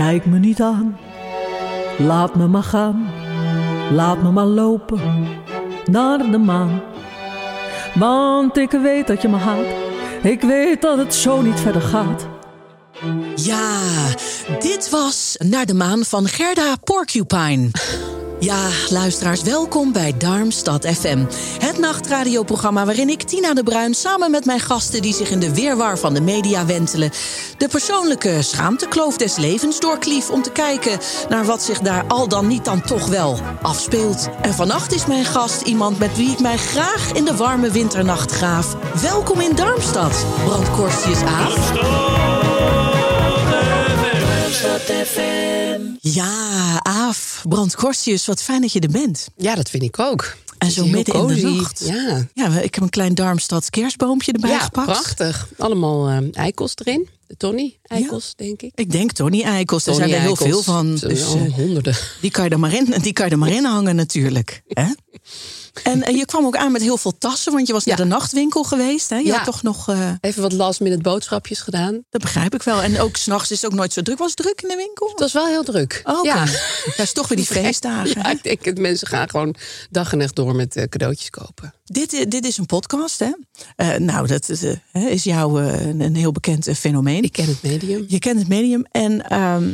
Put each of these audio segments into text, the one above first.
Kijk me niet aan, laat me maar gaan, laat me maar lopen naar de maan. Want ik weet dat je me haat, ik weet dat het zo niet verder gaat. Ja, dit was Naar de Maan van Gerda Porcupine. Ja, luisteraars, welkom bij Darmstad FM. Het nachtradioprogramma waarin ik, Tina de Bruin... samen met mijn gasten die zich in de weerwar van de media wentelen... de persoonlijke schaamtekloof des levens doorklief... om te kijken naar wat zich daar al dan niet dan toch wel afspeelt. En vannacht is mijn gast iemand met wie ik mij graag in de warme winternacht graaf. Welkom in Darmstad, Brand Korstius Aaf. Ja, Aaf, Brand wat fijn dat je er bent. Ja, dat vind ik ook. En zo midden in de nacht. Ja, Ja, ik heb een klein Darmstad kerstboompje erbij ja gepakt. prachtig. Allemaal eh, eikels erin. De Tony eikels, denk ik. Ik denk Tony Eikels, er zijn er heel veel van. Dus eh, honderden. die, kan je er maar in, die kan je er maar in hangen natuurlijk. Hè? En eh, je kwam ook aan met heel veel tassen, want je was Ja. naar de nachtwinkel geweest. Hè? Je Ja. had toch nog, eh, Even wat last minute boodschapjes gedaan. dat begrijp ik wel. En ook s'nachts is het ook nooit zo druk. Was het druk in de winkel? Het was wel heel druk. Oh. Ja. Dat is toch weer die feestdagen. Ja, ik denk dat mensen gaan gewoon dag en nacht door met eh, cadeautjes kopen. Dit, dit is een podcast, hè? Nou, dat is, jou een, een heel bekend fenomeen. Ik ken het medium. Je kent het medium. En ehm,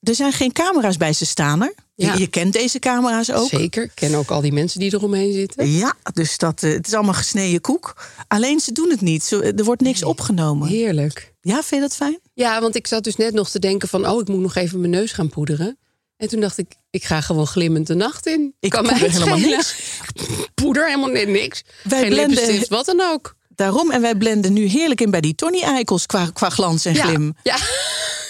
er zijn geen camera's bij ze staan er. Je- Ja. Je, kent deze camera's ook. Zeker. Ik ken ook al die mensen die eromheen zitten. Ja, dus dat, eh, het is allemaal gesneden koek. Alleen ze doen het niet. Zo, er wordt niks opgenomen. Heerlijk. Ja, vind je dat fijn? Ja, want ik zat dus net nog te denken van... oh, ik moet nog even mijn neus gaan poederen. En toen dacht ik, ik ga gewoon glimmend de nacht in. Ik kan mij helemaal niks. Poeder helemaal net niks. Wij Geen blenden- lippenstift, wat dan ook. Daarom. En wij blenden nu heerlijk in bij die Tony Eikels qua, qua glans en glim. Ja,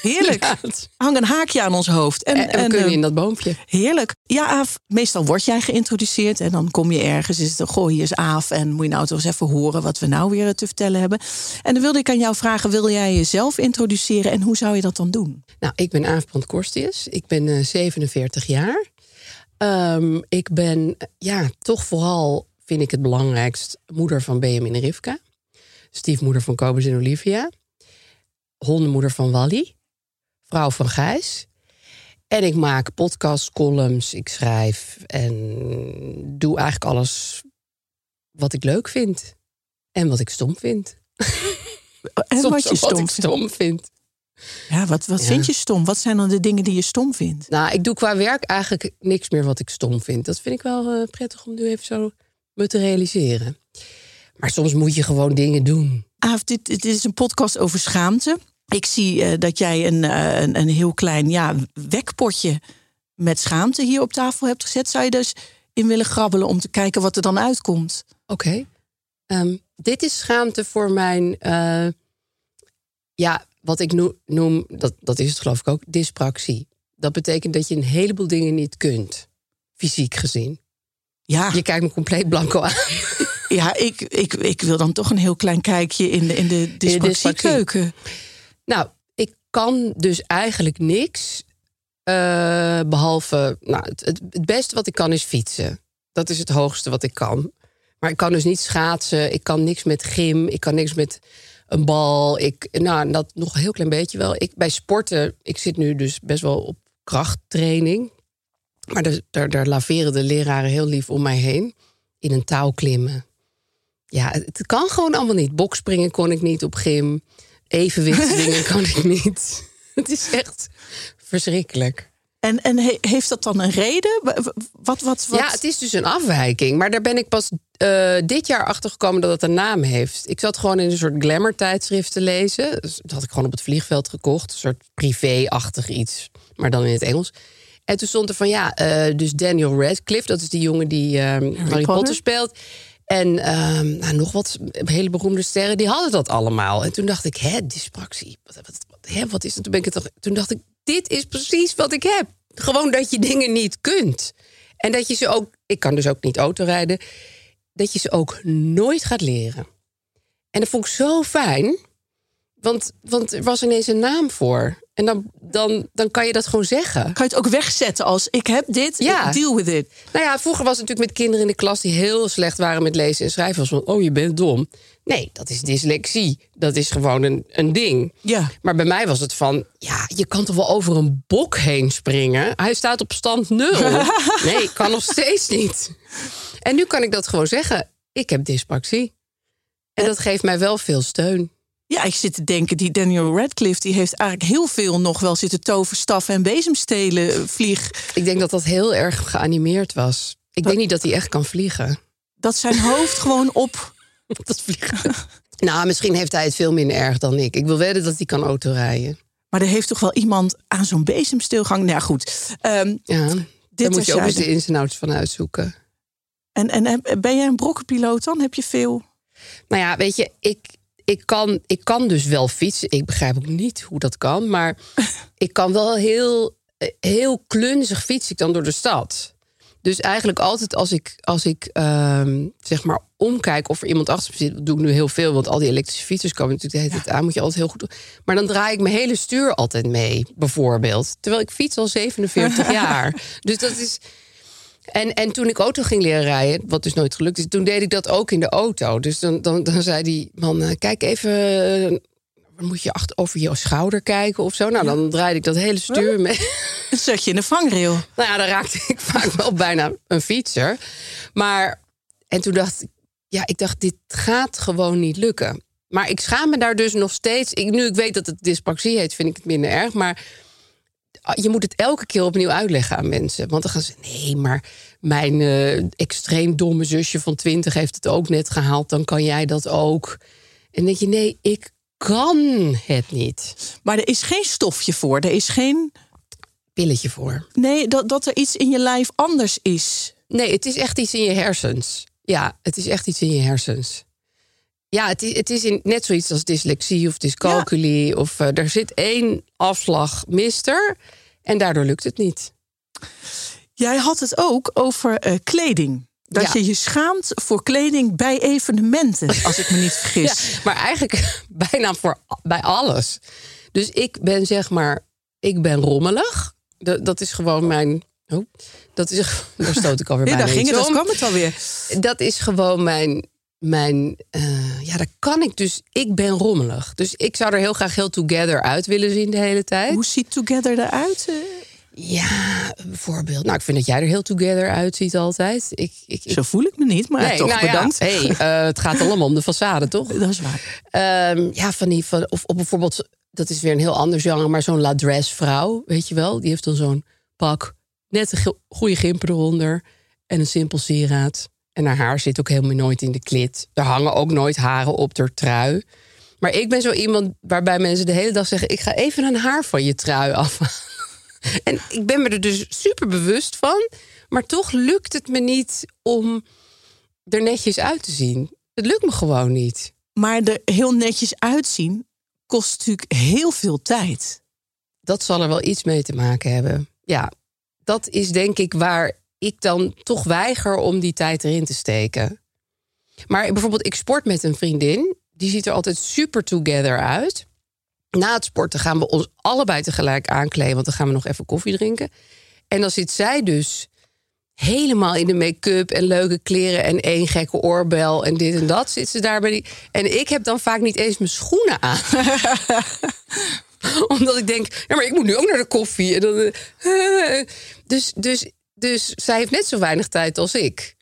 Heerlijk. Ja, het- Hang een haakje aan ons hoofd. En, en, en we kunnen eh, in dat boompje. Heerlijk. Ja, Aaf, meestal word jij geïntroduceerd en dan kom je ergens. Is het, goh, hier is Aaf en moet je nou toch eens even horen wat we nou weer te vertellen hebben. En dan wilde ik aan jou vragen, wil jij jezelf introduceren en hoe zou je dat dan doen? Nou, ik ben Aaf Brand Korstius. Ik ben eh, 47 jaar. Ehm, ik ben, eh, ja, toch vooral vind ik het belangrijkst moeder van Benjamin en Rivka. Stiefmoeder van Kobus en Olivia. Hondenmoeder van Wally. Vrouw van Gijs. En ik maak podcasts, columns, ik schrijf en doe eigenlijk alles wat ik leuk vind. En wat ik stom vind. En Soms wat je stom ik vindt. stom vind. Ja, wat, wat Ja. vind je stom? Wat zijn dan de dingen die je stom vindt? Nou, ik doe qua werk eigenlijk niks meer wat ik stom vind. Dat vind ik wel eh, prettig om nu even zo me te realiseren. Maar soms moet je gewoon dingen doen. Aaf, dit, dit is een podcast over schaamte. Ik zie eh, dat jij een, eh, een, een heel klein ja, wekpotje met schaamte hier op tafel hebt gezet. Zou je dus in willen grabbelen om te kijken wat er dan uitkomt? Oké. Ehm, dit is schaamte voor mijn, eh, ja, wat ik noem, noem dat, dat is het geloof ik ook, dyspraxie. Dat betekent dat je een heleboel dingen niet kunt, fysiek gezien. Ja, Je kijkt me compleet blanco aan. ja ik, ik, ik wil dan toch een heel klein kijkje in de, in de dyspraxiekeuken. Nou, ik kan dus eigenlijk niks. eh, behalve, nou, het, het, beste wat ik kan is fietsen. Dat is het hoogste wat ik kan. Maar ik kan dus niet schaatsen. Ik kan niks met gym. Ik kan niks met een bal. Ik, nou, dat nog een heel klein beetje wel. Ik, bij sporten, ik zit nu dus best wel op krachttraining. Maar daar, daar, daar laveren de leraren heel lief om mij heen. In een touw klimmen. Ja, het kan gewoon allemaal niet. Bokspringen kon ik niet op gym. Evenwichtsdingen kan ik niet. Het is echt verschrikkelijk. En, en he- heeft dat dan een reden? Wa- wa- Wat, wat, wat? Ja, het is dus een afwijking. Maar daar ben ik pas eh, dit jaar achter gekomen dat het een naam heeft. Ik zat gewoon in een soort glamour tijdschrift te lezen. Dus Dat had ik gewoon op het vliegveld gekocht. Een soort privé-achtig iets, maar dan in het Engels. En toen stond er van ja, eh, dus Daniel Radcliffe, dat is die jongen die eh, Harry, Potter. Potter. speelt. En ehm, nou, nog wat hele beroemde sterren, die hadden dat allemaal. En toen dacht ik, hè, dyspraxie, wat, wat, hè, wat is het? Toen, ben ik het toen dacht ik, dit is precies wat ik heb. Gewoon dat je dingen niet kunt. En dat je ze ook, ik kan dus ook niet autorijden, dat je ze ook nooit gaat leren. En dat vond ik zo fijn, want, want er was ineens een naam voor. En dan, dan, dan kan je dat gewoon zeggen. Kan je het ook wegzetten als ik heb dit, Ja. deal with it. Nou ja, vroeger was het natuurlijk met kinderen in de klas die heel slecht waren met lezen en schrijven. Was van, oh, je bent dom. Nee, dat is dyslexie. Dat is gewoon een, een ding. Ja. Maar bij mij was het van, ja, je kan toch wel over een bok heen springen? Hij staat op stand nul. nee, kan nog steeds niet. En nu kan ik dat gewoon zeggen. Ik heb dyspraxie. En dat geeft mij wel veel steun. Ja, ik zit te denken, die Daniel Radcliffe... die heeft eigenlijk heel veel nog wel zitten toverstaffen en bezemstelen, eh, vlieg. Ik denk dat dat heel erg geanimeerd was. Ik denk niet dat hij echt kan vliegen. Dat zijn hoofd gewoon op... Dat vliegen. Nou, misschien heeft hij het veel minder erg dan ik. Ik wil wedden dat hij kan autorijden. Maar er heeft toch wel iemand aan zo'n bezemstilgang... Nou ja, goed. Ehm, Ja, dit daar moet je ook eens de ins en outs van uitzoeken. En, en ben jij een brokkenpiloot dan? Heb je veel... Nou ja, weet je, ik, ik, kan, ik kan dus wel fietsen. Ik begrijp ook niet hoe dat kan. Maar ik kan wel heel, heel klunzig fietsen ik dan door de stad. Dus eigenlijk altijd als ik, als ik ehm, zeg maar omkijk of er iemand achter me zit... dat doe ik nu heel veel, want al die elektrische fietsers komen natuurlijk de hele tijd aan. Moet je altijd heel goed doen. Maar dan draai ik mijn hele stuur altijd mee, bijvoorbeeld. Terwijl ik fiets al 47 jaar. Dus dat is... En, en toen ik auto ging leren rijden, wat dus nooit gelukt is, toen deed ik dat ook in de auto. Dus dan, dan, dan zei die man: eh, Kijk even, eh, moet je achter, over je schouder kijken of zo? Nou, dan draaide ik dat hele stuur mee. Dan zet je in de vangrail. Nou ja, dan raakte ik vaak wel bijna een fietser. Maar, en toen dacht ik, ja, ik dacht, dit gaat gewoon niet lukken. Maar ik schaam me daar dus nog steeds. Ik, nu ik weet dat het dyspraxie heet, vind ik het minder erg. Maar je moet het elke keer opnieuw uitleggen aan mensen. Want dan gaan ze, nee, maar mijn eh, extreem domme zusje van 20 heeft het ook net gehaald. Dan kan jij dat ook. En dan denk je, nee, ik kan het niet. Maar er is geen stofje voor. Er is geen... Pilletje voor. Nee, dat, dat er iets in je lijf anders is. Nee, het is echt iets in je hersens. Ja, het is echt iets in je hersens. Ja, het is, het is in, net zoiets als dyslexie of dyscalculie. Of eh, er zit één afslag mister en daardoor lukt het niet. Jij had het ook over eh, kleding. Dat Ja. je je schaamt voor kleding bij evenementen, als ik me niet Ja, vergis. maar eigenlijk bijna voor, bij alles. Dus ik ben zeg maar, ik ben rommelig. Dat, dat is gewoon mijn. Oh, dat is, daar stoot ik alweer Ja, bijna daar ging het, dat kwam het alweer. dat is gewoon mijn. Mijn eh, ja, daar kan ik dus. Ik ben rommelig. Dus ik zou er heel graag heel together uit willen zien de hele tijd. Hoe ziet Together eruit? eh? Ja, bijvoorbeeld. Nou, ik vind dat jij er heel together uitziet altijd. Ik, ik, ik- Zo voel ik me niet, maar Nee, toch nou ja, bedankt. hey, eh, het gaat allemaal om de façade, toch? Dat is waar. Ehm, ja, van die. Van, of, of bijvoorbeeld. Dat is weer een heel ander genre, maar zo'n ladress vrouw, weet je wel? Die heeft dan zo'n pak, net een goede gimper eronder en een simpel sieraad. En haar haar zit ook helemaal nooit in de klit. Er hangen ook nooit haren op haar trui. Maar ik ben zo iemand waarbij mensen de hele dag zeggen: Ik ga even een haar van je trui afhalen. En ik ben me er dus super bewust van. Maar toch lukt het me niet om er netjes uit te zien. Het lukt me gewoon niet. Maar er heel netjes uitzien kost natuurlijk heel veel tijd. Dat zal er wel iets mee te maken hebben. Ja, dat is denk ik waar ik dan toch weiger om die tijd erin te steken. Maar bijvoorbeeld, ik sport met een vriendin. Die ziet er altijd super together uit. Na het sporten gaan we ons allebei tegelijk aankleden, want dan gaan we nog even koffie drinken. En dan zit zij dus helemaal in de make-up en leuke kleren en één gekke oorbel en dit en dat. Zit ze daar bij die. En ik heb dan vaak niet eens mijn schoenen aan. Omdat ik denk, ja, maar ik moet nu ook naar de koffie. En dan, eh, dus, dus, dus zij heeft net zo weinig tijd als ik.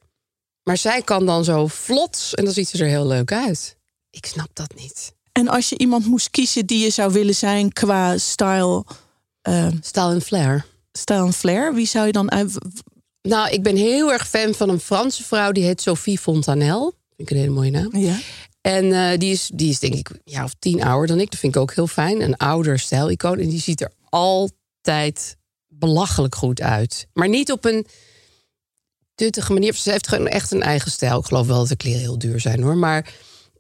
Maar zij kan dan zo vlot en dan ziet ze er heel leuk uit. Ik snap dat niet. En als je iemand moest kiezen die je zou willen zijn qua style, eh, Style en flair. style en flair, wie zou je dan uit... Nou, ik ben heel erg fan van een Franse vrouw. Die heet Sophie Fontanel. Vind ik een hele mooie naam. Ja. En eh, die, is, die is denk ik ja, of tien ouder dan ik. Dat vind ik ook heel fijn. Een ouder stijlicoon. En die ziet er altijd belachelijk goed uit. Maar niet op een tuttige manier. Ze heeft gewoon echt een eigen stijl. Ik geloof wel dat de kleren heel duur zijn hoor. Maar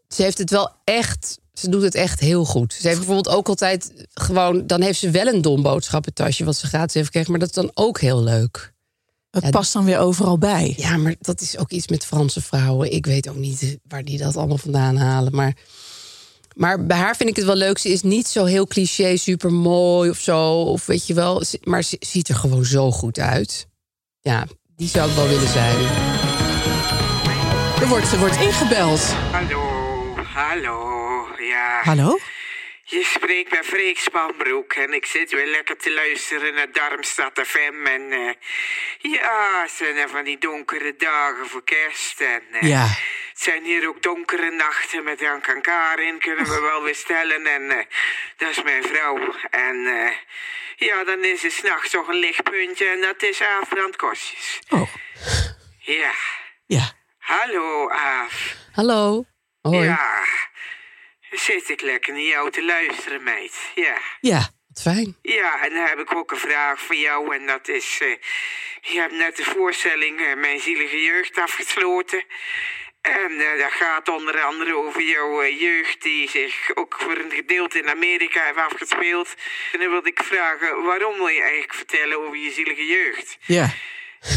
ze heeft het wel echt. Ze doet het echt heel goed. Ze heeft bijvoorbeeld ook altijd gewoon. Dan heeft ze wel een dom boodschappentasje wat ze gratis heeft gekregen. Maar dat is dan ook heel leuk. Het Ja, past dan weer overal bij. Ja, maar dat is ook iets met Franse vrouwen. Ik weet ook niet waar die dat allemaal vandaan halen. Maar, maar bij haar vind ik het wel leuk. Ze is niet zo heel cliché, super mooi of zo. Of weet je wel. Ze- Maar ze ziet er gewoon zo goed uit. Ja, die zou ik wel willen zijn. Er wordt, er wordt ingebeld. Hallo, hallo, ja. Hallo? Je spreekt met Freek Spanbroek en ik zit weer lekker te luisteren naar Darmstad FM. En eh, ja, het zijn er van die donkere dagen voor kerst. En eh, Ja. Het zijn hier ook donkere nachten met Jan en Karin, kunnen we wel weer stellen. En eh, dat is mijn vrouw. En eh, ja, dan is er s'nachts toch een lichtpuntje en dat is Aaf Brandkostjes. Oh, Ja, ja. hallo Aaf. Hallo. Hoi. Ja, zit ik lekker naar jou te luisteren, meid. Ja. Ja. Fijn. Ja, en dan heb ik ook een vraag voor jou. En dat is, eh, je hebt net de voorstelling eh, Mijn Zielige Jeugd afgesloten. En eh, dat gaat onder andere over jouw eh, jeugd die zich ook voor een gedeelte in Amerika heeft afgespeeld. En dan wilde ik vragen, waarom wil je eigenlijk vertellen over je zielige jeugd? Ja.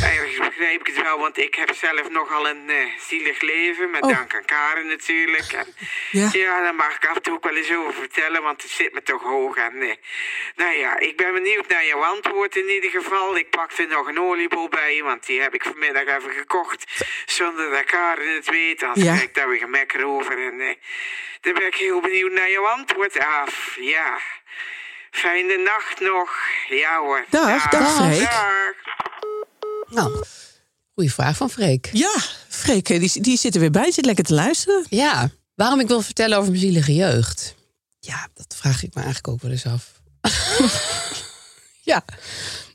Eigenlijk begrijp ik het wel, want ik heb zelf nogal een eh, zielig leven. Met Oh. dank aan Karen natuurlijk. En, Ja. ja, daar mag ik af en toe ook wel eens over vertellen, want het zit me toch hoog. En, eh, nou ja, ik ben benieuwd naar jouw antwoord in ieder geval. Ik pakte nog een oliebol bij, want die heb ik vanmiddag even gekocht. Zonder dat Karen het weet, anders Ja. ik daar weer gemekker over. En eh dan ben ik heel benieuwd naar jouw antwoord af. Ja. Fijne nacht nog. Ja hoor. Dag. Dag. Nou, goede vraag van Freek. Ja, Freek, die, die zit er weer bij. Zit lekker te luisteren. Ja, waarom ik wil vertellen over mijn zielige jeugd? Ja, dat vraag ik me eigenlijk ook wel eens af. ja,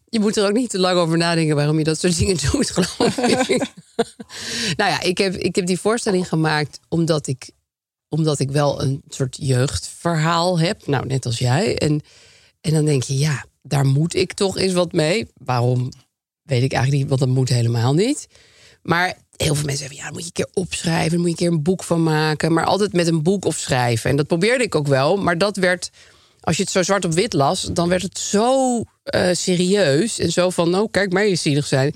je moet er ook niet te lang over nadenken waarom je dat soort dingen doet, geloof ik. nou ja, ik heb, ik heb die voorstelling gemaakt omdat ik, omdat ik wel een soort jeugdverhaal heb. Nou, net als jij. En, en dan denk je, ja, daar moet ik toch eens wat mee. Waarom, weet ik eigenlijk niet, want dat moet helemaal niet. Maar heel veel mensen zeggen, ja, dan moet je een keer opschrijven, dan moet je een keer een boek van maken. Maar altijd met een boek of schrijven. En dat probeerde ik ook wel, maar dat werd, als je het zo zwart op wit las, dan werd het zo eh, serieus. En zo van, nou, kijk mij eens zielig zijn.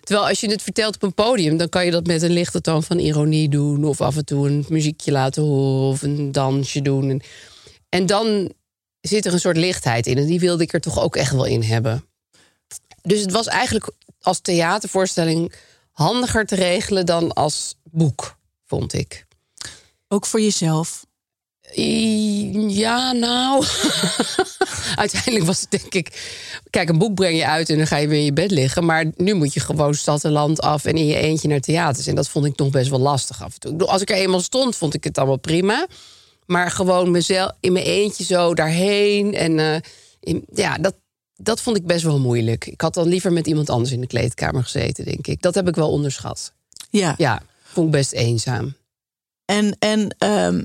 Terwijl als je het vertelt op een podium, dan kan je dat met een lichte toon van ironie doen. Of af en toe een muziekje laten horen of een dansje doen. En, en dan zit er een soort lichtheid in. En die wilde ik er toch ook echt wel in hebben. Dus het was eigenlijk als theatervoorstelling handiger te regelen dan als boek, vond ik. Ook voor jezelf. Ja, nou. Uiteindelijk was het denk ik. Kijk, een boek breng je uit en dan ga je weer in je bed liggen. Maar nu moet je gewoon stad en land af en in je eentje naar theaters. En dat vond ik nog best wel lastig af en toe. Als ik er eenmaal stond, vond ik het allemaal prima. Maar gewoon mezelf in mijn eentje zo daarheen. En eh, in- ja, dat, dat vond ik best wel moeilijk. Ik had dan liever met iemand anders in de kleedkamer gezeten, denk ik. Dat heb ik wel onderschat. Ja. Ja, vond ik best eenzaam. En, en ehm,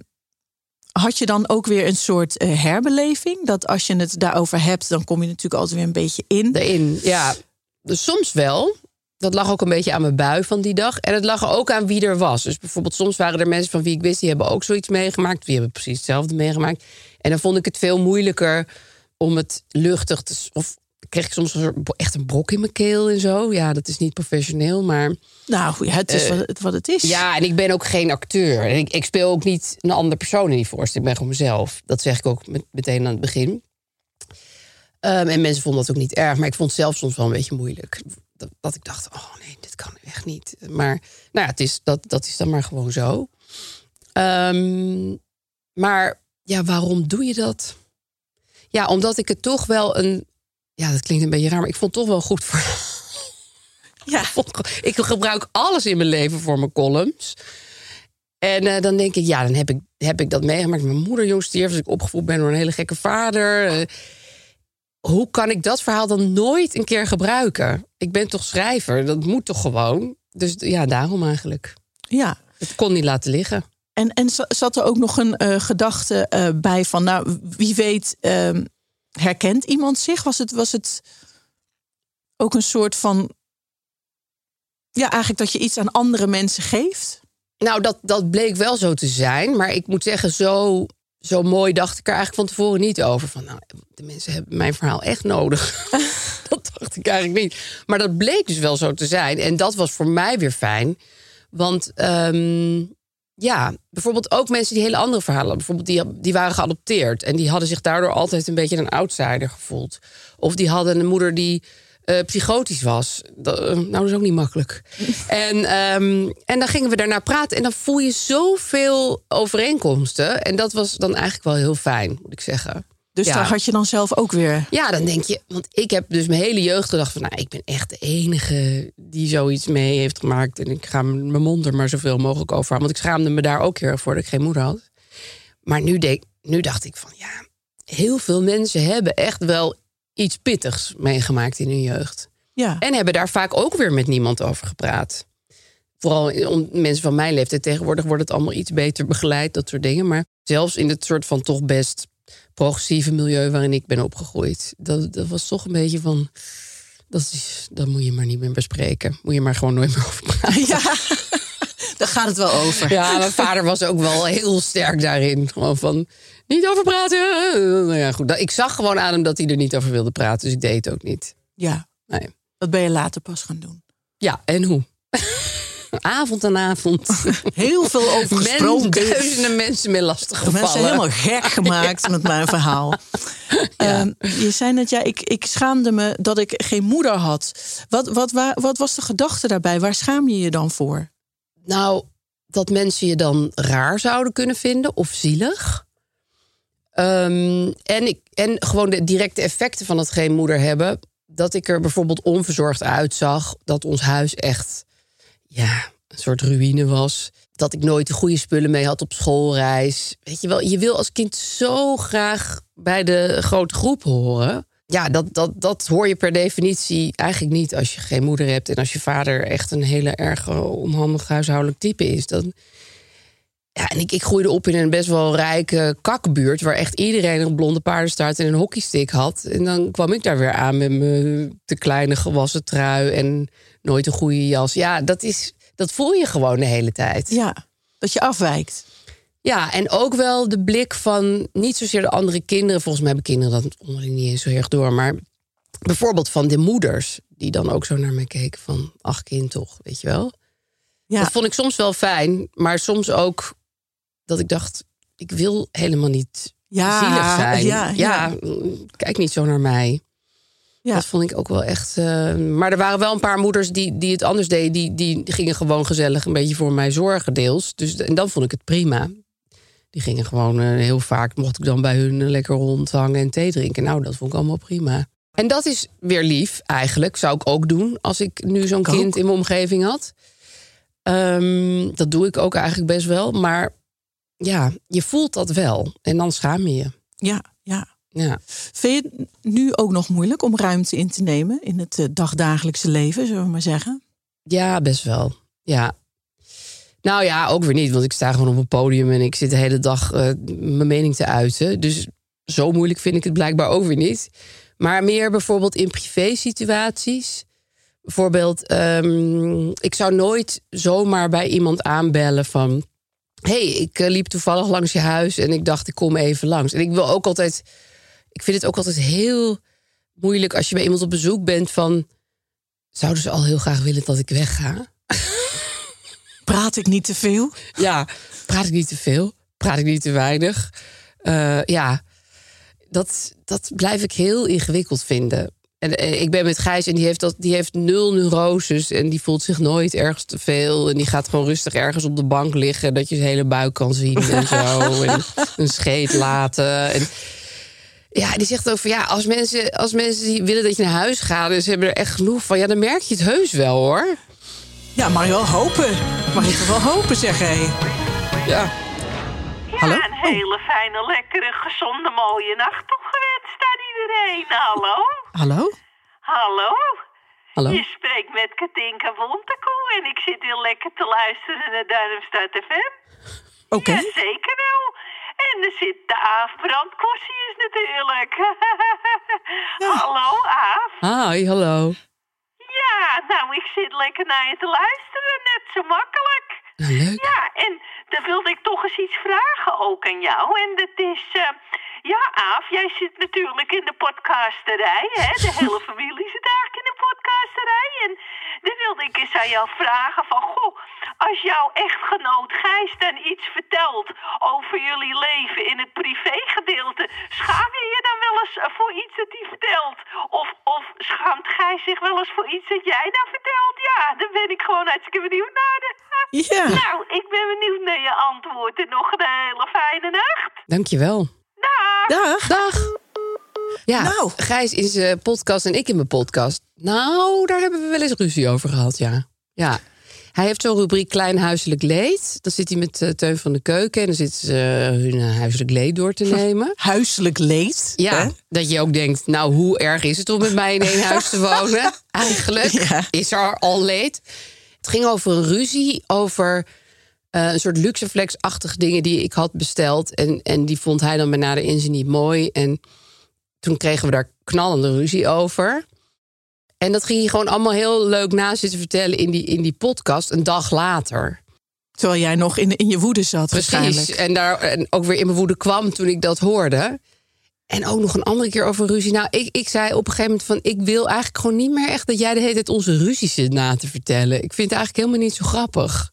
had je dan ook weer een soort eh, herbeleving? Dat als je het daarover hebt, dan kom je natuurlijk altijd weer een beetje in. erin. Ja, dus soms wel. Dat lag ook een beetje aan mijn bui van die dag. En het lag ook aan wie er was. Dus bijvoorbeeld soms waren er mensen van wie ik wist... die hebben ook zoiets meegemaakt. Die hebben precies hetzelfde meegemaakt. En dan vond ik het veel moeilijker om het luchtig te... Of kreeg ik soms echt een brok in mijn keel en zo. Ja, dat is niet professioneel, maar... Nou, ja, het is wat, het, wat het is. Ja, en ik ben ook geen acteur. En ik, ik speel ook niet een andere persoon in die voorstelling. Ik ben gewoon mezelf. Dat zeg ik ook met, meteen aan het begin. Ehm, en mensen vonden dat ook niet erg. Maar ik vond het zelf soms wel een beetje moeilijk. Dat, dat ik dacht, oh nee, dit kan echt niet. Maar nou ja, het is, dat, dat is dan maar gewoon zo. Ehm, maar ja, waarom doe je dat? Ja, omdat ik het toch wel een... Ja, dat klinkt een beetje raar, maar ik vond het toch wel goed voor... Ja. Ik gebruik alles in mijn leven voor mijn columns. En eh, dan denk ik, ja, dan heb ik, heb ik dat meegemaakt. Mijn moeder jong stierf, dus ik opgevoed ben door een hele gekke vader. Eh, hoe kan ik dat verhaal dan nooit een keer gebruiken? Ik ben toch schrijver, dat moet toch gewoon? Dus ja, daarom eigenlijk. ja. Het kon niet laten liggen. En, en za- zat er ook nog een eh, gedachte eh, bij van, nou, wie weet, ehm, herkent iemand zich? Was het, was het ook een soort van Ja, eigenlijk dat je iets aan andere mensen geeft. Nou, dat, dat bleek wel zo te zijn. Maar ik moet zeggen, zo, zo mooi dacht ik er eigenlijk van tevoren niet over. Van, nou, de mensen hebben mijn verhaal echt nodig. dat dacht ik eigenlijk niet. Maar dat bleek dus wel zo te zijn. En dat was voor mij weer fijn. Want ehm, ja, bijvoorbeeld ook mensen die hele andere verhalen. Bijvoorbeeld die, die waren geadopteerd. En die hadden zich daardoor altijd een beetje een outsider gevoeld. Of die hadden een moeder die uh, psychotisch was. Dat, uh, nou, dat is ook niet makkelijk. en, um, en dan gingen we daarna praten. En dan voel je zoveel overeenkomsten. En dat was dan eigenlijk wel heel fijn, moet ik zeggen. Dus Ja. daar had je dan zelf ook weer. Ja, dan denk je, want ik heb dus mijn hele jeugd gedacht van, nou, ik ben echt de enige die zoiets mee heeft gemaakt en ik ga mijn mond er maar zoveel mogelijk over houden, want ik schaamde me daar ook heel erg voor dat ik geen moeder had. Maar nu, denk, nu dacht ik van, ja, heel veel mensen hebben echt wel iets pittigs meegemaakt in hun jeugd Ja. en hebben daar vaak ook weer met niemand over gepraat. Vooral om mensen van mijn leeftijd tegenwoordig wordt het allemaal iets beter begeleid, dat soort dingen. Maar zelfs in het soort van toch best progressieve milieu waarin ik ben opgegroeid, dat, dat was toch een beetje van. Dat, is, dat moet je maar niet meer bespreken. Moet je maar gewoon nooit meer over praten. ja. Daar gaat het wel over. Ja, mijn vader was ook wel heel sterk daarin. Gewoon van, niet over praten. Nou ja, goed. Ik zag gewoon aan hem dat hij er niet over wilde praten. Dus ik deed het ook niet. Ja. Nee. Dat ben je later pas gaan doen. Ja, en hoe? Avond aan avond. Heel veel over Men, duizenden mensen mee lastig gevallen. Mensen helemaal gek gemaakt met mijn verhaal. Ehm, je zei net, ja, ik, ik schaamde me dat ik geen moeder had. Wat, wat, waar, wat was de gedachte daarbij? Waar schaam je je dan voor? Nou, dat mensen je dan raar zouden kunnen vinden of zielig. Ehm, en, ik, en gewoon de directe effecten van het geen moeder hebben. Dat ik er bijvoorbeeld onverzorgd uitzag. Dat ons huis echt ja, een soort ruïne was. Dat ik nooit de goede spullen mee had op schoolreis. Weet je wel, je wil als kind zo graag bij de grote groep horen. Ja, dat, dat, dat hoor je per definitie eigenlijk niet als je geen moeder hebt. En als je vader echt een hele erg onhandig huishoudelijk type is. Dan, ja, en ik, ik groeide op in een best wel rijke kakbuurt... waar echt iedereen een blonde paardenstaart en een hockeystick had. En dan kwam ik daar weer aan met mijn te kleine gewassen trui... en nooit een goede jas. Ja, dat, is, dat voel je gewoon de hele tijd. Ja, dat je afwijkt. Ja, en ook wel de blik van niet zozeer de andere kinderen. Volgens mij hebben kinderen dat onderling niet eens zo erg door. Maar bijvoorbeeld van de moeders, die dan ook zo naar mij keken van... ach kind toch, weet je wel. Ja, Dat vond ik soms wel fijn, maar soms ook dat ik dacht... ik wil helemaal niet ja, zielig zijn. Ja, ja. kijk niet zo naar mij. Ja. Dat vond ik ook wel echt. eh, maar er waren wel een paar moeders die, die het anders deden. Die, die gingen gewoon gezellig een beetje voor mij zorgen, deels. Dus, en dan vond ik het prima. Die gingen gewoon eh, heel vaak, mocht ik dan bij hun eh, lekker rondhangen en thee drinken. Nou, dat vond ik allemaal prima. En dat is weer lief, eigenlijk. Zou ik ook doen als ik nu zo'n kind ook. in mijn omgeving had. Ehm, dat doe ik ook eigenlijk best wel. Maar ja, je voelt dat wel. En dan schaam je je. ja, ja. Ja. Vind je het nu ook nog moeilijk om ruimte in te nemen in het eh, dagdagelijkse leven, zullen we maar zeggen? Ja, best wel. Ja. Nou ja, ook weer niet, want ik sta gewoon op een podium en ik zit de hele dag eh, mijn mening te uiten. Dus zo moeilijk vind ik het blijkbaar ook weer niet. Maar meer bijvoorbeeld in privé-situaties. Bijvoorbeeld, ehm, ik zou nooit zomaar bij iemand aanbellen van... hey, ik eh, liep toevallig langs je huis en ik dacht, ik kom even langs. En ik wil ook altijd... Ik vind het ook altijd heel moeilijk als je bij iemand op bezoek bent van... zouden ze al heel graag willen dat ik wegga? Praat ik niet te veel? Ja, praat ik niet te veel? Praat ik niet te weinig? Eh, ja, dat, dat blijf ik heel ingewikkeld vinden. En eh, ik ben met Gijs en die heeft, dat, die heeft nul neuroses... en die voelt zich nooit ergens te veel. En die gaat gewoon rustig ergens op de bank liggen... dat je zijn hele buik kan zien en zo. en een scheet laten. En, ja, die zegt ook van ja, als mensen, als mensen die willen dat je naar huis gaat... en ze hebben er echt genoeg van... ja, dan merk je het heus wel, hoor. Ja, mag je wel hopen. Mag je toch wel hopen, zeg hé. Ja. Ja, Hallo? een hele fijne, lekkere, gezonde, mooie nacht toegewenst aan iedereen. Hallo? Hallo? Hallo? Hallo? Je spreekt met Katinka Wontekoe en ik zit heel lekker te luisteren naar Duimstad FM. Oké. Ja, zeker wel. En er zit de Aaf Brandkorsius natuurlijk. Hallo, Aaf. Hi, hallo. Ja, Nou, ik zit lekker naar je te luisteren, net zo makkelijk. Leuk. Ja, en dan wilde ik toch eens iets vragen ook aan jou. En dat is, eh, ja Aaf, jij zit natuurlijk in de podcasterij, hè? De hele familie zit eigenlijk in de podcasterij. En dan wilde ik eens aan jou vragen van, goh, als jouw echtgenoot Gijs dan iets vertelt over jullie leven in het privégedeelte, schaam je je dan wel eens voor iets dat hij vertelt? Of, of schaamt Gijs zich wel eens voor iets dat jij dan vertelt? Ja, dan ben ik gewoon hartstikke benieuwd naar de... Ja. Nou, ik ben benieuwd naar je antwoord en nog een hele fijne nacht. Dankjewel. Dag! Dag. Dag. Ja, Nou. Gijs in zijn podcast en ik in mijn podcast. Nou, daar hebben we wel eens ruzie over gehad, ja. Ja. Hij heeft zo'n rubriek Klein Huiselijk Leed. Dan zit hij met eh, Teun van de Keuken... en dan zitten ze eh, hun eh, huiselijk leed door te nemen. Huiselijk leed. Ja, hè? dat je ook denkt, nou, hoe erg is het om met mij in één huis te wonen? Eigenlijk Ja. is er al leed. Het ging over een ruzie, over eh, een soort luxeflex-achtige dingen die ik had besteld. En, en die vond hij dan bij nader inzien niet mooi. En toen kregen we daar knallende ruzie over. En dat ging hij gewoon allemaal heel leuk na zitten vertellen in die, in die podcast een dag later. Terwijl jij nog in, in je woede zat Precies. waarschijnlijk. En daar en ook weer in mijn woede kwam toen ik dat hoorde. En ook nog een andere keer over ruzie. Nou, ik, ik zei op een gegeven moment van... ik wil eigenlijk gewoon niet meer echt dat jij de hele tijd onze ruzie zit na te vertellen. Ik vind het eigenlijk helemaal niet zo grappig.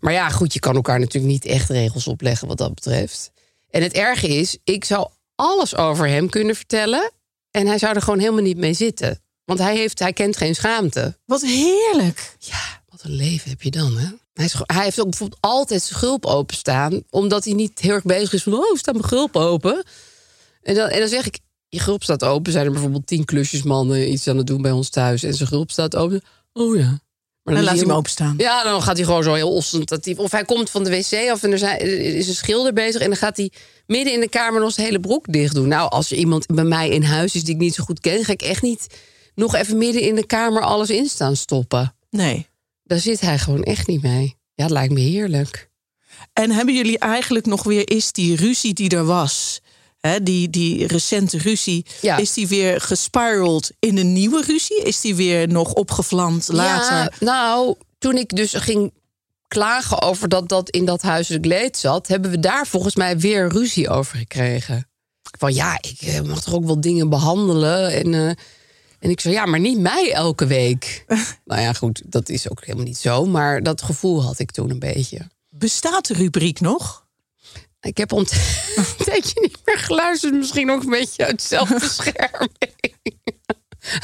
Maar ja, goed, je kan elkaar natuurlijk niet echt regels opleggen wat dat betreft. En het erge is, ik zou alles over hem kunnen vertellen... en hij zou er gewoon helemaal niet mee zitten. Want hij, heeft, hij kent geen schaamte. Wat heerlijk. Ja, wat een leven heb je dan, hè? Hij, is, hij heeft ook bijvoorbeeld altijd zijn gulp openstaan... omdat hij niet heel erg bezig is van... oh, staat mijn gulp open? En dan, en dan zeg ik, je gulp staat open. Zijn er bijvoorbeeld tien klusjesmannen iets aan het doen bij ons thuis... en zijn gulp staat open. Oh ja. Maar Dan laat hij hem openstaan. Ja, dan gaat hij gewoon zo heel ostentatief. Of hij komt van de wc af en er zijn- er is een schilder bezig... en dan gaat hij midden in de kamer nog zijn hele broek dicht doen. Nou, als er iemand bij mij in huis is die ik niet zo goed ken... ga ik echt niet nog even midden in de kamer alles in staan stoppen. Nee. Daar zit hij gewoon echt niet mee. Ja, het lijkt me heerlijk. En hebben jullie eigenlijk nog weer, is die ruzie die er was, die, die recente ruzie, Ja. is die weer gespirald in een nieuwe ruzie? Is die weer nog opgevlamd later? Ja, nou, toen ik dus ging klagen over dat dat in dat huiselijk leed zat... hebben we daar volgens mij weer ruzie over gekregen. Van ja, ik eh, mag toch ook wel dingen behandelen. En, eh, en ik zei, ja, maar niet mij elke week. nou ja, goed, dat is ook helemaal niet zo. Maar dat gevoel had ik toen een beetje. Bestaat de rubriek nog? Ik heb ont- een tijdje niet meer geluisterd. Misschien ook een beetje uit zelfbescherming.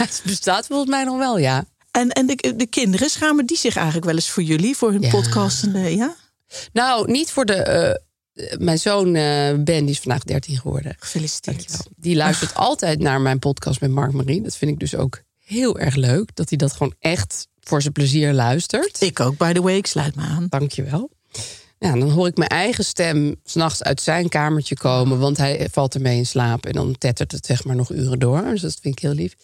Het bestaat volgens mij nog wel, ja. En, en de, de kinderen schamen die zich eigenlijk wel eens voor jullie, voor hun Ja. podcast? En, ja? Nou, niet voor de. eh, mijn zoon eh, Ben, die is vandaag 13 geworden. Gefeliciteerd. Dankjewel. Die luistert altijd naar mijn podcast met Mark Marie. Dat vind ik dus ook heel erg leuk. Dat hij dat gewoon echt voor zijn plezier luistert. Ik ook, by the way, ik sluit me aan. Dankjewel. Ja, dan hoor ik mijn eigen stem s'nachts uit zijn kamertje komen. Want hij valt ermee in slaap. En dan tettert het zeg maar nog uren door. Dus dat vind ik heel lief.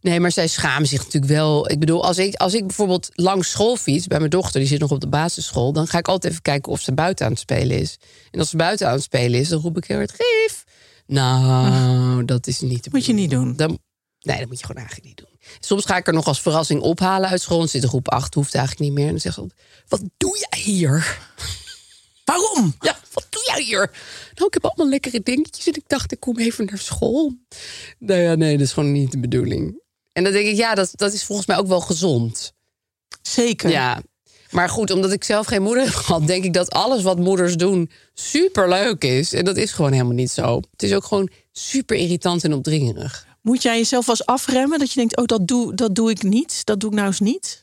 Nee, maar zij schamen zich natuurlijk wel. Ik bedoel, als ik, als ik bijvoorbeeld langs school fiets bij mijn dochter, die zit nog op de basisschool, dan ga ik altijd even kijken of ze buiten aan het spelen is. En als ze buiten aan het spelen is, dan roep ik heel hard: Gief! Nou, dat is niet. de Moet je niet doen. Dan, nee, dat moet je gewoon eigenlijk niet doen. Soms ga ik er nog als verrassing ophalen uit school. Dan zit in groep 8, hoeft eigenlijk niet meer. En dan zegt ze: Wat doe jij hier? Waarom? Ja, wat doe jij hier? Nou, ik heb allemaal lekkere dingetjes en ik dacht, ik kom even naar school. Nou ja, nee, dat is gewoon niet de bedoeling. En dan denk ik, ja, dat, dat is volgens mij ook wel gezond. Zeker. Ja. Maar goed, omdat ik zelf geen moeder heb gehad, denk ik dat alles wat moeders doen super leuk is. En dat is gewoon helemaal niet zo. Het is ook gewoon super irritant en opdringerig. Moet jij jezelf wel eens afremmen dat je denkt, oh, dat doe, dat doe ik niet. Dat doe ik nou eens niet.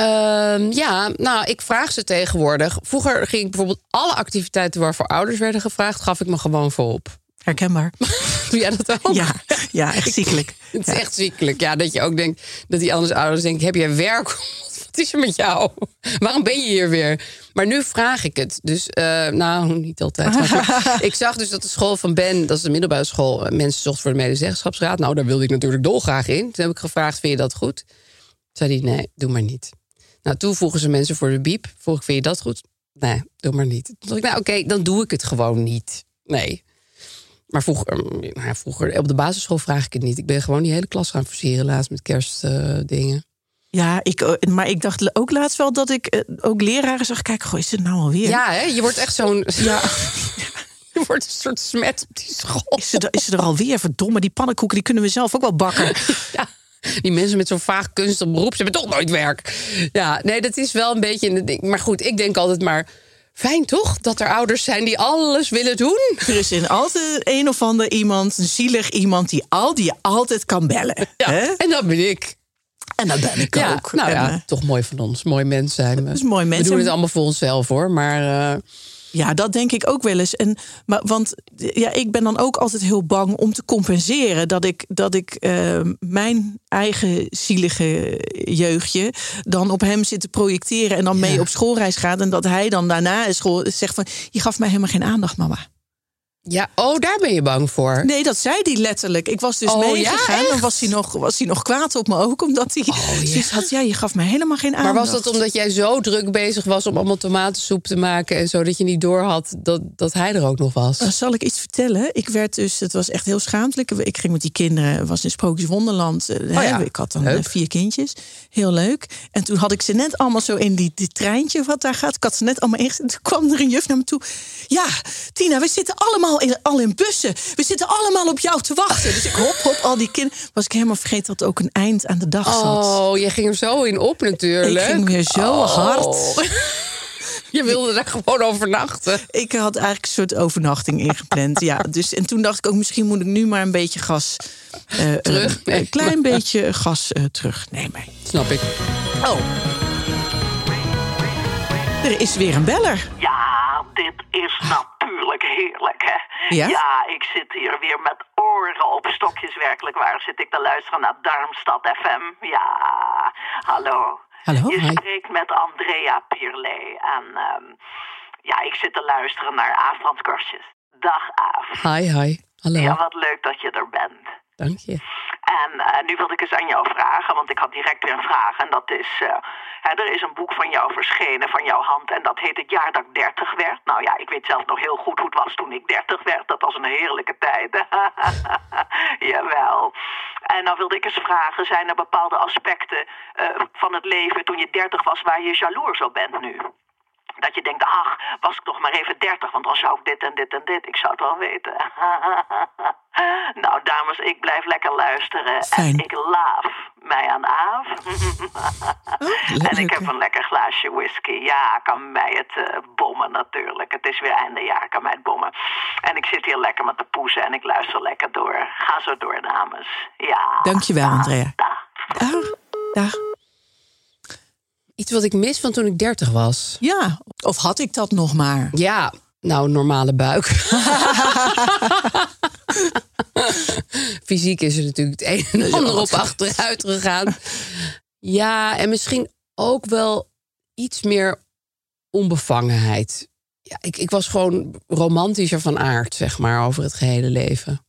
Ehm, ja, nou, ik vraag ze tegenwoordig. Vroeger ging ik bijvoorbeeld alle activiteiten waarvoor ouders werden gevraagd, gaf ik me gewoon voor op. Herkenbaar. Doe jij dat ook? Ja, ja echt ziekelijk. Het is echt ziekelijk. Ja, dat je ook denkt dat die anders ouders denken: heb jij werk? Wat is er met jou? Waarom ben je hier weer? Maar nu vraag ik het. Dus, eh, nou, niet altijd. Maar ik zag dus dat de school van Ben, dat is de middelbare school, eh, mensen zocht voor de medezeggenschapsraad. Nou, daar wilde ik natuurlijk dolgraag in. Toen heb ik gevraagd: vind je dat goed? Toen zei hij: nee, doe maar niet. Nou, toen vroegen ze mensen voor de biep. Vroeg ik: vind je dat goed? Nee, doe maar niet. Toen dacht ik: nou, oké, dan doe ik het gewoon niet. Nee. Maar vroeger, nou ja, vroeger, op de basisschool vraag ik het niet. Ik ben gewoon die hele klas gaan versieren laatst met kerstdingen. Ja, ik, eh, maar ik dacht ook laatst wel dat ik eh, ook leraren zag. Kijk, goh, is het nou alweer? ja, hè? je wordt echt zo'n. Ja. Je wordt een soort smet op die school. Is, ze er, is ze er alweer? Verdomme, die pannenkoeken die kunnen we zelf ook wel bakken. Ja. Die mensen met zo'n vaag kunstig beroep, ze hebben toch nooit werk. Ja, nee, dat is wel een beetje een ding. Maar goed, ik denk altijd maar. Fijn toch dat er ouders zijn die alles willen doen? Er is in altijd een of ander iemand, een zielig iemand, die, al, die je altijd kan bellen. Ja, hè? en dat ben ik. En dat ben ik Ja, ook. nou En, ja, toch mooi van ons. Mooi mens zijn we. Dat is mooi mens. We doen En- het allemaal voor onszelf hoor. Maar eh, Ja, dat denk ik ook wel eens. En, maar, want ja, ik ben dan ook altijd heel bang om te compenseren. Dat ik, dat ik eh, mijn eigen zielige jeugdje dan op hem zit te projecteren. En dan mee op schoolreis gaat. En dat hij dan daarna in school zegt van... je gaf mij helemaal geen aandacht, mama. Ja, oh, daar ben je bang voor. Nee, dat zei hij letterlijk. Ik was dus Oh, ja, meegegaan. dan echt? was hij, nog, was hij nog kwaad op me ook. Omdat hij zoiets had. Ja, je gaf mij helemaal geen aandacht. Maar was dat omdat jij zo druk bezig was om allemaal tomatensoep te maken en zo dat je niet door had dat, dat hij er ook nog was? Dan zal ik iets vertellen. Ik werd dus, het was echt heel schaamtelijk. Ik ging met die kinderen, was in Sprookjes Wonderland. eh, Oh ja, Ik had dan leuk. eh, vier kindjes. Heel leuk. En toen had ik ze net allemaal zo in die, die treintje wat daar gaat. Ik had ze net allemaal ingezet. Toen kwam er een juf naar me toe. Ja, Tina, we zitten allemaal in, al in bussen. We zitten allemaal op jou te wachten. Dus ik hop, hop, al die kinderen. Was ik helemaal vergeten dat ook een eind aan de dag zat. Oh, je ging er zo in op natuurlijk. Ik ging weer zo Oh. hard. Je wilde daar gewoon overnachten. Ik had eigenlijk een soort overnachting ingepland. ja, dus, en toen dacht ik ook, misschien moet ik nu maar een beetje gas. eh, eh, Terug? Een klein beetje gas eh, terugnemen. Snap ik. Oh. Er is weer een beller. Ja, dit is natuurlijk heerlijk, hè? Ja? ik zit hier weer met oren op stokjes. Werkelijk waar zit ik te luisteren naar Darmstad FM. Ja, hallo. Hallo, Je hi. spreekt met Andrea Pierlet. En ehm, ja, ik zit te luisteren naar Korsjes. Dag Aaf. Hi, hi. Hallo. Ja, wat leuk dat je er bent. Dank je. En eh, nu wilde ik eens aan jou vragen, want ik had direct weer een vraag. En dat is, eh, er is een boek van jou verschenen, van jouw hand. En dat heet Het jaar dat ik 30 werd. Nou ja, ik weet zelf nog heel goed hoe het was toen ik 30 werd. Dat was een heerlijke tijd. Jawel. En dan wilde ik eens vragen, zijn er bepaalde aspecten eh, van het leven toen je 30 was waar je jaloers op bent nu? Dat je denkt, ach, was ik nog maar even 30, want dan zou ik dit en dit en dit. Ik zou het wel weten. nou, dames, ik blijf lekker luisteren. Fijn. En ik laaf mij aan af. en ik heb een lekker glaasje whisky. Ja, kan mij het eh, bommen natuurlijk. Het is weer einde jaar, kan mij het bommen. En ik zit hier lekker met de poezen en ik luister lekker door. Ga zo door, dames. Ja. Dankjewel, Andrea. Dag. Dag. Dag. Iets wat ik mis van toen ik 30 was. Ja, of had ik dat nog maar? Ja, nou, normale buik. Fysiek is er natuurlijk het een en ander op achteruit gegaan. Ja, en misschien ook wel iets meer onbevangenheid. Ja, ik, ik was gewoon romantischer van aard, zeg maar, over het gehele leven.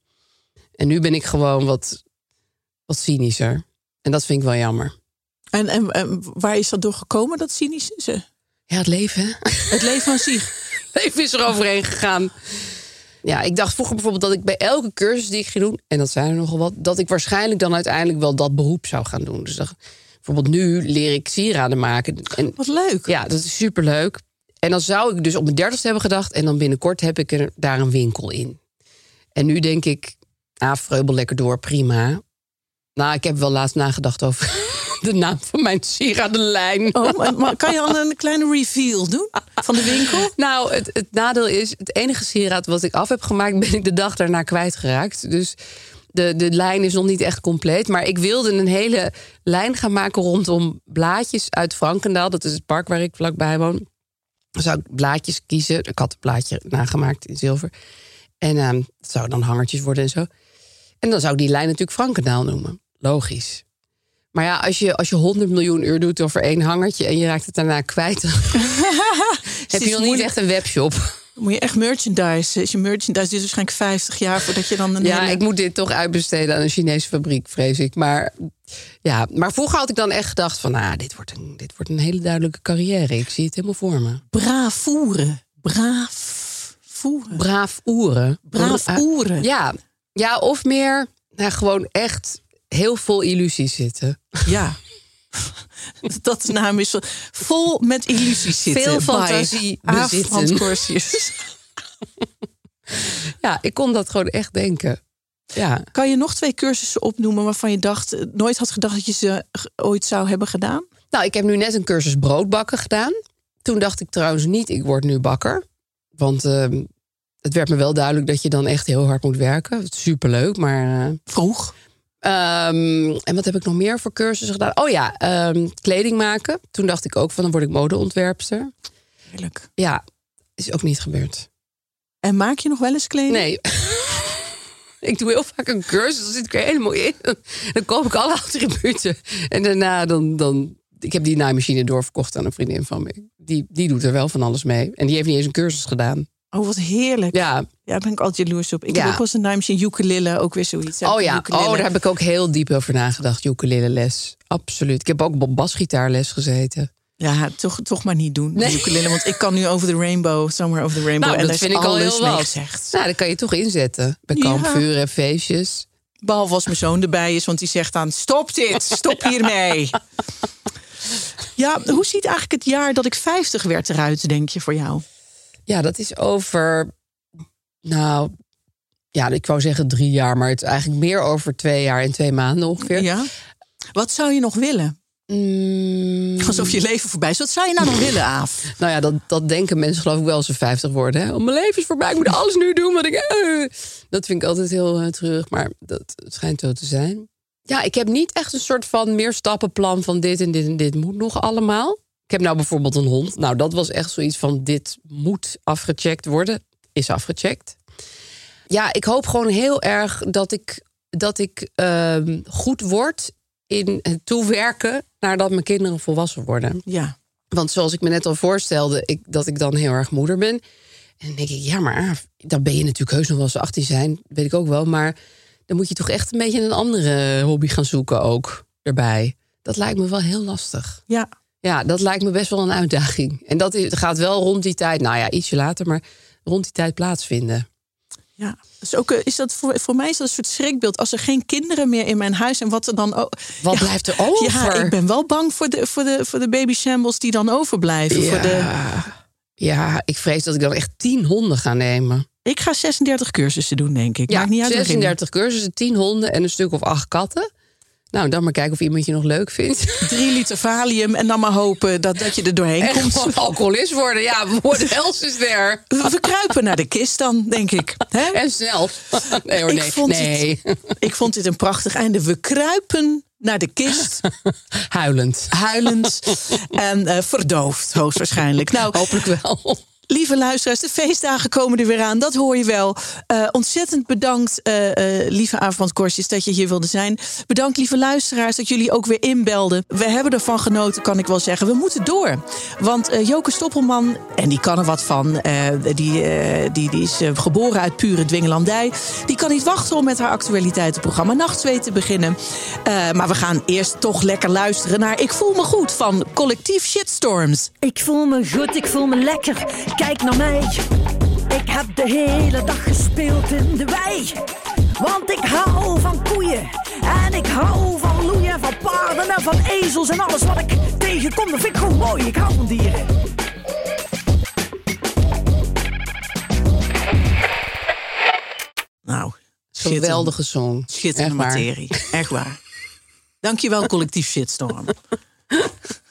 En nu ben ik gewoon wat, wat cynischer. En dat vind ik wel jammer. En, en, en waar is dat door gekomen, dat cynische? Ja, het leven, hè? Het leven aan zich. leven is er overheen gegaan. Ja, ik dacht vroeger bijvoorbeeld dat ik bij elke cursus die ik ging doen, en dat zijn er nogal wat, dat ik waarschijnlijk dan uiteindelijk wel dat beroep zou gaan doen. Dus dacht, bijvoorbeeld nu leer ik sieraden maken. En Wat leuk. ja, dat is superleuk. En dan zou ik dus op mijn dertigste hebben gedacht, en dan binnenkort heb ik er daar een winkel in. En nu denk ik, Ah, vreubel lekker door, prima. Nou, ik heb wel laatst nagedacht over de naam van mijn sieradenlijn. Oh, maar, maar kan je al een kleine reveal doen van de winkel? Nou, het, het nadeel is, het enige sieraad wat ik af heb gemaakt... ben ik de dag daarna kwijtgeraakt. Dus de, de lijn is nog niet echt compleet. Maar ik wilde een hele lijn gaan maken rondom blaadjes uit Frankendaal. Dat is het park waar ik vlakbij woon. Dan zou ik blaadjes kiezen. Ik had een blaadje nagemaakt in zilver. En het zou dan hangertjes worden en zo. En dan zou ik die lijn natuurlijk Frankendaal noemen. Logisch. Maar ja, als je, als je 100 miljoen uur doet over één hangertje... en je raakt het daarna kwijt... heb je nog niet echt een webshop. Moet je echt merchandise. Is je merchandise duurt waarschijnlijk 50 jaar voordat je dan een Ja, hele- ik moet dit toch uitbesteden aan een Chinese fabriek, vrees ik. Maar, ja, maar vroeger had ik dan echt gedacht van... Ah, dit, wordt een, dit wordt een hele duidelijke carrière. Ik zie het helemaal voor me. braaf voeren. Braaf voeren. Braaf oeren. Braaf Bra- oeren. Ja, ja of meer nou, gewoon echt heel vol illusies zitten. Ja. Dat de naam is vol met illusies zitten. Veel fantasie bezitten. Ja, ik kon dat gewoon echt denken. Ja, Kan je nog twee cursussen opnoemen waarvan je dacht, eh, nooit had gedacht dat je ze ooit zou hebben gedaan? nou, ik heb nu net een cursus broodbakken gedaan. Toen dacht ik trouwens niet, ik word nu bakker. Want ehm, het werd me wel duidelijk dat je dan echt heel hard moet werken. Superleuk, maar... eh, Vroeg. Ehm, en wat heb ik nog meer voor cursussen gedaan? Oh ja, ehm, kleding maken. Toen dacht ik ook van, dan word ik modeontwerpster. Heerlijk. Ja, is ook niet gebeurd. En maak je nog wel eens kleding? Nee. ik doe heel vaak een cursus, dan zit ik er helemaal in. Dan koop ik alle attributen. En daarna dan... dan ik heb die naaimachine doorverkocht aan een vriendin van me. Die, die doet er wel van alles mee. En die heeft niet eens een cursus gedaan. Oh, wat heerlijk. Ja, Ja, daar ben ik altijd jaloers op. Ik Ja. heb ook wel een naaimachine ukulele, ook weer zoiets. oh ja, Ukulele. oh, daar heb ik ook heel diep over nagedacht. Ukulele les, absoluut. Ik heb ook op basgitaarles gezeten. Ja, toch, toch maar niet doen. Nee. Ukulele, want ik kan nu over de rainbow, somewhere over the rainbow. Nou, en dat vind ik al heel wat. gezegd. Nou, dat kan je toch inzetten. Bij Ja. kampvuren en feestjes. Behalve als mijn zoon erbij is, want die zegt dan: stop dit, stop hiermee. Ja, hoe ziet eigenlijk het jaar dat ik 50 werd eruit, denk je, voor jou? Ja, dat is over. Nou, ja, ik wou zeggen drie jaar, maar het is eigenlijk meer over twee jaar en twee maanden ongeveer. Ja. Wat zou je nog willen? Mm, Alsof je leven voorbij is. Wat zou je nou nog willen, Aaf? nou ja, dat, dat denken mensen geloof ik wel als ze 50 worden. Hè? Oh, mijn leven is voorbij, ik moet alles nu doen wat ik. eh. Dat vind ik altijd heel eh, treurig, maar dat schijnt zo te zijn. Ja, ik heb niet echt een soort van meer stappenplan van dit en dit en dit moet nog allemaal. Ik heb nou bijvoorbeeld een hond. Nou, dat was echt zoiets van dit moet afgecheckt worden. Is afgecheckt. Ja, ik hoop gewoon heel erg dat ik, dat ik ehm, goed word in het toewerken nadat mijn kinderen volwassen worden. Ja. Want zoals ik me net al voorstelde, ik, dat ik dan heel erg moeder ben. En dan denk ik, ja, maar dan ben je natuurlijk heus nog wel eens 18 zijn, weet ik ook wel. Maar dan moet je toch echt een beetje een andere hobby gaan zoeken ook erbij. Dat lijkt me wel heel lastig. Ja. Ja, dat lijkt me best wel een uitdaging. En dat is- gaat wel rond die tijd, nou ja, ietsje later, maar rond die tijd plaatsvinden. Ja, dus ook, eh, is dat voor, voor mij is dat een soort schrikbeeld. Als er geen kinderen meer in mijn huis en wat er dan ook. Wat blijft er over? Ja, ik ben wel bang voor de, voor de, voor de baby shambles die dan overblijven. Voor de, ja, ik vrees dat ik dan echt tien honden ga nemen. ik ga 36 cursussen doen, denk ik. Ja, Maakt niet uit waarin. 36 cursussen, 10 honden en een stuk of acht katten. Nou, dan maar kijken of iemand je nog leuk vindt. Drie liter valium en dan maar hopen dat, dat je er doorheen En komt. gewoon alcoholist worden. Ja, what else is there? We, kruipen naar de kist dan, denk ik. En snel. Nee hoor, Ik nee. vond nee. Ik vond dit een prachtig einde. We kruipen naar de kist, Huilend. huilend en eh, verdoofd, hoogstwaarschijnlijk. Nou, Hopelijk wel. Lieve luisteraars, de feestdagen komen er weer aan. Dat hoor je wel. Eh, ontzettend bedankt, eh, eh, lieve Avond Korsjes, dat je hier wilde zijn. Bedankt, lieve luisteraars, dat jullie ook weer inbelden. We hebben ervan genoten, kan ik wel zeggen. We moeten door. Want Joke Stoppelman, en die kan er wat van... die, die, die is geboren uit pure dwingelandij. Die kan niet wachten om met haar actualiteitenprogramma Nacht 2 te beginnen. Maar we gaan eerst toch lekker luisteren naar Ik voel me goed van Collectief Shitstorms. Ik voel me goed, ik voel me lekker. Kijk naar mij. Ik heb de hele dag gespeeld in de wei. Want ik hou van koeien. En ik hou van loeien, van paarden en van ezels. En alles wat ik tegenkom, dat vind ik gewoon mooi. Ik hou van dieren. Nou, Geweldige song. Schitterende Echt waar. materie. Echt waar. Dankjewel, collectief shitstorm.